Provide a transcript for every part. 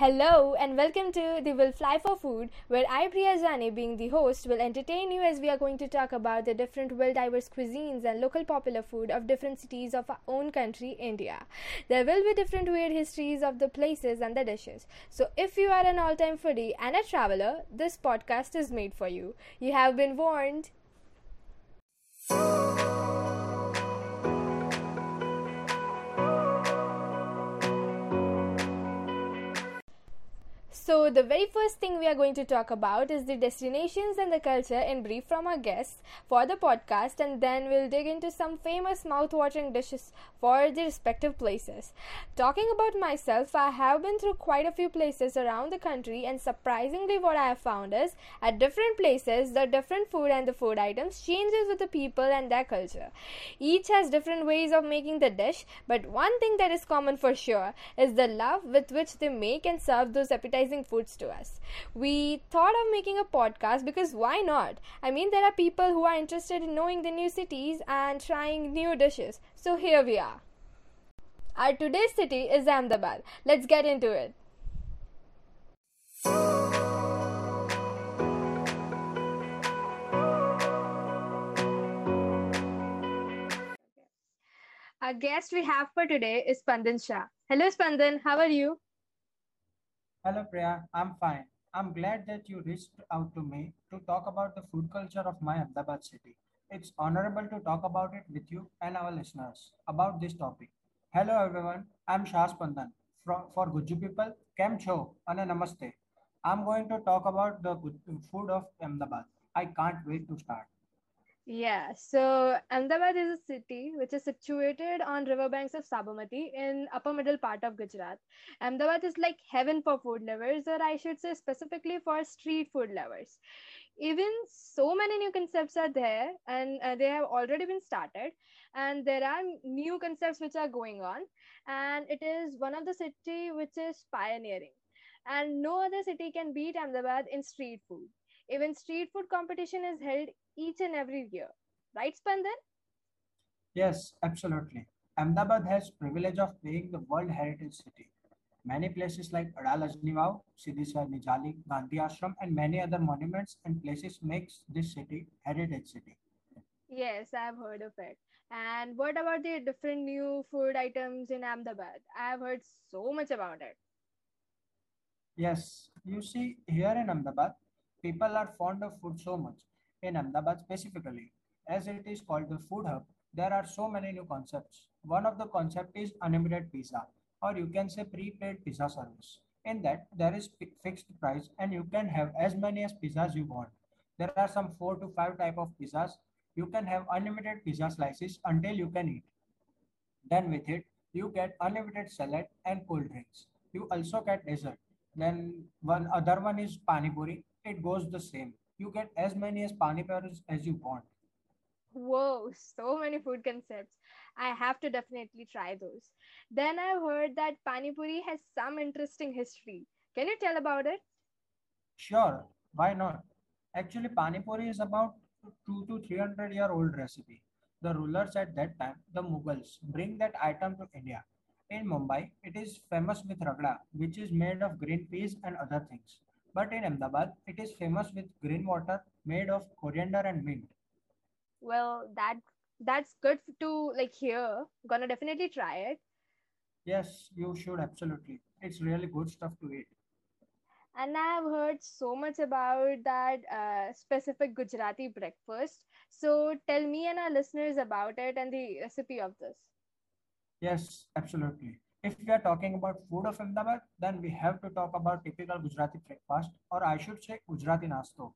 Hello and welcome to the Will Fly for Food, where I, Priya Zani, being the host, will entertain you as we are going to talk about the different well diverse cuisines and local popular food of different cities of our own country, India. There will be different weird histories of the places and the dishes. So if you are an all time foodie and a traveler, this podcast is made for you. You have been warned. So, the very first thing we are going to talk about is the destinations and the culture in brief from our guests for the podcast, and then we'll dig into some famous mouth-watering dishes for the respective places. Talking about myself, I have been through quite a few places around the country, and surprisingly, what I have found is at different places, the different food and the food items changes with the people and their culture. Each has different ways of making the dish, but one thing that is common for sure is the love with which they make and serve those appetizing foods to us. We thought of making a podcast because why not? I mean, there are people who are interested in knowing the new cities and trying new dishes. So here we are. Our today's city is Ahmedabad. Let's get into it. Our guest we have for today is Spandan Shah. Hello, Spandan. How are you? Hello, Priya. I'm fine. I'm glad that you reached out to me to talk about the food culture of my Ahmedabad city. It's honorable to talk about it with you and our listeners about this topic. Hello, everyone. I'm Shah Spandan. For, for Guju people, Kem Cho and Namaste. I'm going to talk about the food of Ahmedabad. I can't wait to start. Yeah, so Ahmedabad is a city which is situated on riverbanks of Sabarmati in upper middle part of Gujarat. Ahmedabad is like heaven for food lovers, or I should say specifically for street food lovers. Even so many new concepts are there, and uh, they have already been started, and there are new concepts which are going on, and it is one of the city which is pioneering, and no other city can beat Ahmedabad in street food. Even street food competition is held each and every year. Right, Spandan? Yes, absolutely. Ahmedabad has privilege of being the World Heritage City. Many places like Adalaj ni Vav, Siddhisar Nijali, Gandhi Ashram, and many other monuments and places makes this city heritage city. Yes, I've heard of it. And what about the different new food items in Ahmedabad? I've heard so much about it. Yes, you see, here in Ahmedabad, people are fond of food so much in Ahmedabad specifically. As it is called the food hub, there are so many new concepts. One of the concept is unlimited pizza, or you can say prepaid pizza service. In that, there is fixed price and you can have as many as pizzas you want. There are some four to five type of pizzas. You can have unlimited pizza slices until you can eat. Then with it, you get unlimited salad and cold drinks. You also get dessert. Then one other one is pani puri. It goes the same you get as many as pani puris as you want. Whoa, so many food concepts. I have to definitely try those. Then I've heard that Pani Puri has some interesting history. Can you tell about it? Sure, why not? Actually, Pani Puri is about 2 to 300 year old recipe. The rulers at that time, the Mughals, bring that item to India. In Mumbai, it is famous with ragda, which is made of green peas and other things. But in Ahmedabad, it is famous with green water made of coriander and mint. Well, that that's good to like hear. Gonna definitely try it. Yes, you should absolutely. It's really good stuff to eat. And I've heard so much about that uh, specific Gujarati breakfast. So tell me and our listeners about it and the recipe of this. Yes, absolutely. If we are talking about food of Ahmedabad, then we have to talk about typical Gujarati breakfast, or I should say Gujarati nasto.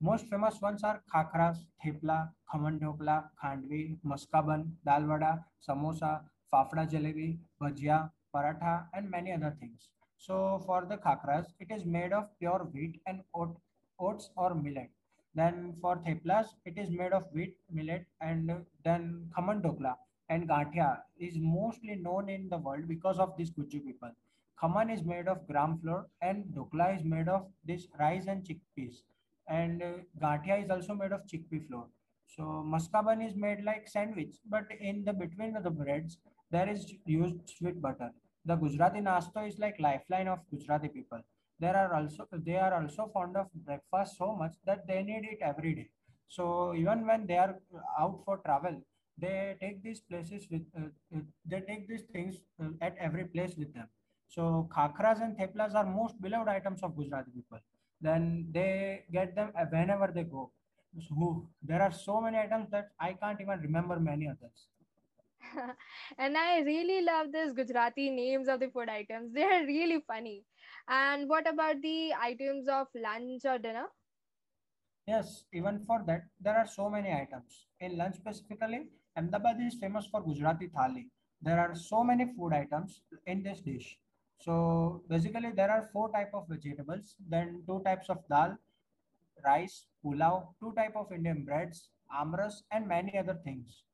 Most famous ones are khakras, thepla, khaman dhokla, khandvi, maskaban, dal vada, samosa, fafda jalebi, bhajia, paratha, and many other things. So for the khakras, it is made of pure wheat and oat, oats or millet. Then for theplas, it is made of wheat, millet, and then khaman dhokla and Gathia is mostly known in the world because of these Guju people. Khaman is made of gram flour and Dhokla is made of this rice and chickpeas. And uh, is also made of chickpea flour. So Maskaban is made like sandwich, but in the between the breads, there is used sweet butter. The Gujarati nasto is like lifeline of Gujarati people. There are also they are also fond of breakfast so much that they need it every day. So even when they are out for travel, they take these places with uh, uh, they take these things uh, at every place with them. So khakras and theplas are most beloved items of Gujarati people. Then they get them whenever they go. So there are so many items that I can't even remember many others. and I really love this Gujarati names of the food items. They are really funny. And what about the items of lunch or dinner? Yes, even for that, there are so many items. In lunch specifically, Ahmedabad is famous for Gujarati thali. There are so many food items in this dish. So basically, there are four type of vegetables, then two types of dal, rice, pulao, two type of Indian breads, amras, and many other things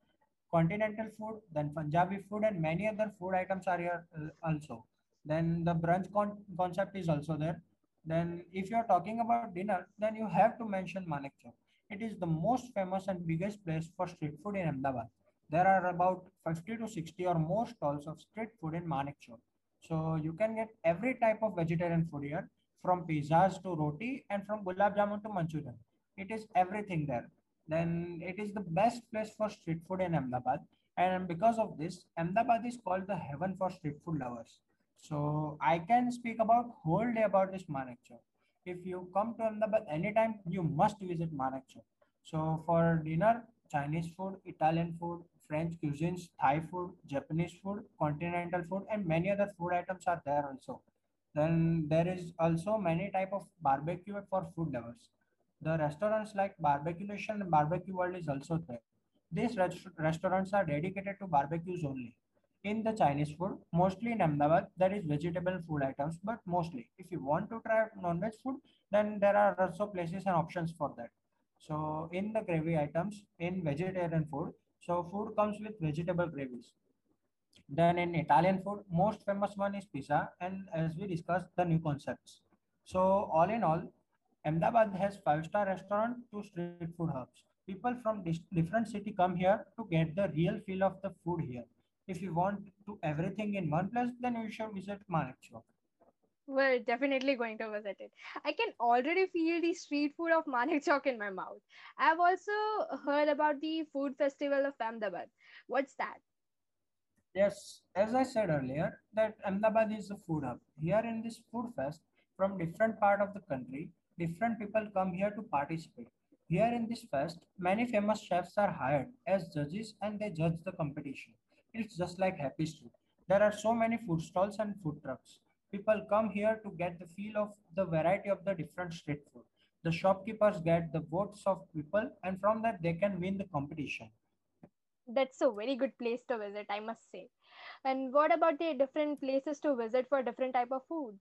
continental food, then Punjabi food, and many other food items are here uh, also. Then the brunch con- concept is also there. Then, if you are talking about dinner, then you have to mention Manek Chowk. It is the most famous and biggest place for street food in Ahmedabad. There are about 50 to 60 or more stalls of street food in Manek Chowk. So you can get every type of vegetarian food here, from pizzas to roti and from gulab jamun to manchurian. It is everything there then it is the best place for street food in Ahmedabad. And because of this, Ahmedabad is called the heaven for street food lovers. So I can speak about whole day about this Manek Chowk. If you come to Ahmedabad anytime, you must visit Chowk. So for dinner, Chinese food, Italian food, French cuisines, Thai food, Japanese food, continental food, and many other food items are there also. Then there is also many type of barbecue for food lovers. The restaurants like Barbeque Nation and Barbecue World is also there. These rest- restaurants are dedicated to barbecues only. In the Chinese food, mostly in Ahmedabad, there is vegetable food items, but mostly if you want to try non-veg food, then there are also places and options for that. So in the gravy items, in vegetarian food, so food comes with vegetable gravies. Then in Italian food, most famous one is pizza, and as we discussed, the new concepts. So all in all, Ahmedabad has five-star restaurant to street food hubs. People from different city come here to get the real feel of the food here. If you want to everything in one place, then you should visit Manek Chowk. We're definitely going to visit it. I can already feel the street food of Manek Chowk in my mouth. I've also heard about the food festival of Ahmedabad. What's that? Yes, as I said earlier, that Ahmedabad is a food hub. Here in this food fest, from different part of the country, different people come here to participate. Here in this fest, many famous chefs are hired as judges and they judge the competition. It's just like Happy Street. There are so many food stalls and food trucks. People come here to get the feel of the variety of the different street food. The shopkeepers get the votes of people and from that they can win the competition. That's a very good place to visit, I must say. And what about the different places to visit for different type of food?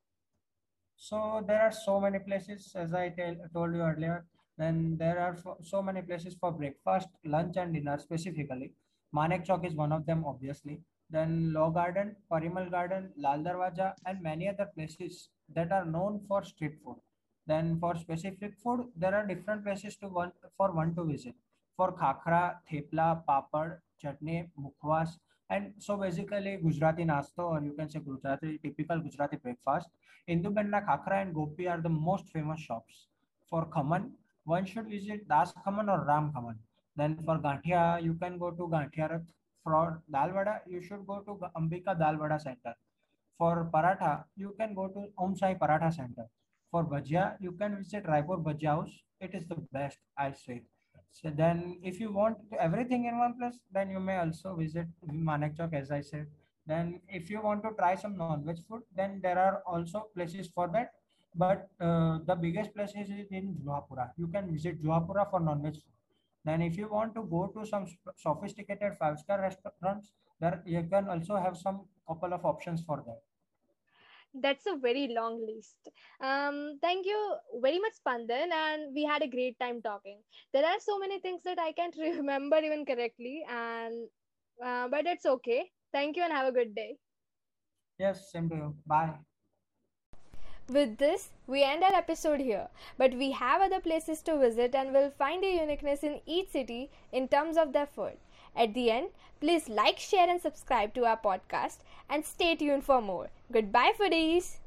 So there are so many places, as I tell, told you earlier. Then there are so many places for breakfast, lunch, and dinner specifically. Manek Chowk is one of them, obviously. Then Law Garden, Parimal Garden, Lal Darwaja, and many other places that are known for street food. Then for specific food, there are different places to one for one to visit. For khakra, thepla, papad, chutney, mukhwas, and so basically Gujarati nasto, or you can say Gujarati typical Gujarati breakfast Indubenda, Khakra and Gopi are the most famous shops. For Khaman, one should visit Das Khaman or Ram Khaman. Then for Gantia, you can go to Gantiarath. For Dalvada, you should go to Ambika Dalvada Center. For Paratha, you can go to Om Sai Paratha Center. For Bhajia, you can visit Raipur Bhajia House. It is the best, I say. So then if you want everything in one place, then you may also visit Manek Chowk, as I said. Then if you want to try some non-veg food, then there are also places for that. But uh, the biggest place is in Juhapura. You can visit Juhapura for non-veg food. Then if you want to go to some sophisticated five-star restaurants, there you can also have some couple of options for that. That's a very long list. Um, thank you very much, Spandan, and we had a great time talking. There are so many things that I can't remember even correctly, and uh, but it's okay. Thank you and have a good day. Yes, same to you. Bye. With this, we end our episode here, but we have other places to visit and will find a uniqueness in each city in terms of their food. At the end, please like, share, and subscribe to our podcast and stay tuned for more. Goodbye, foodies!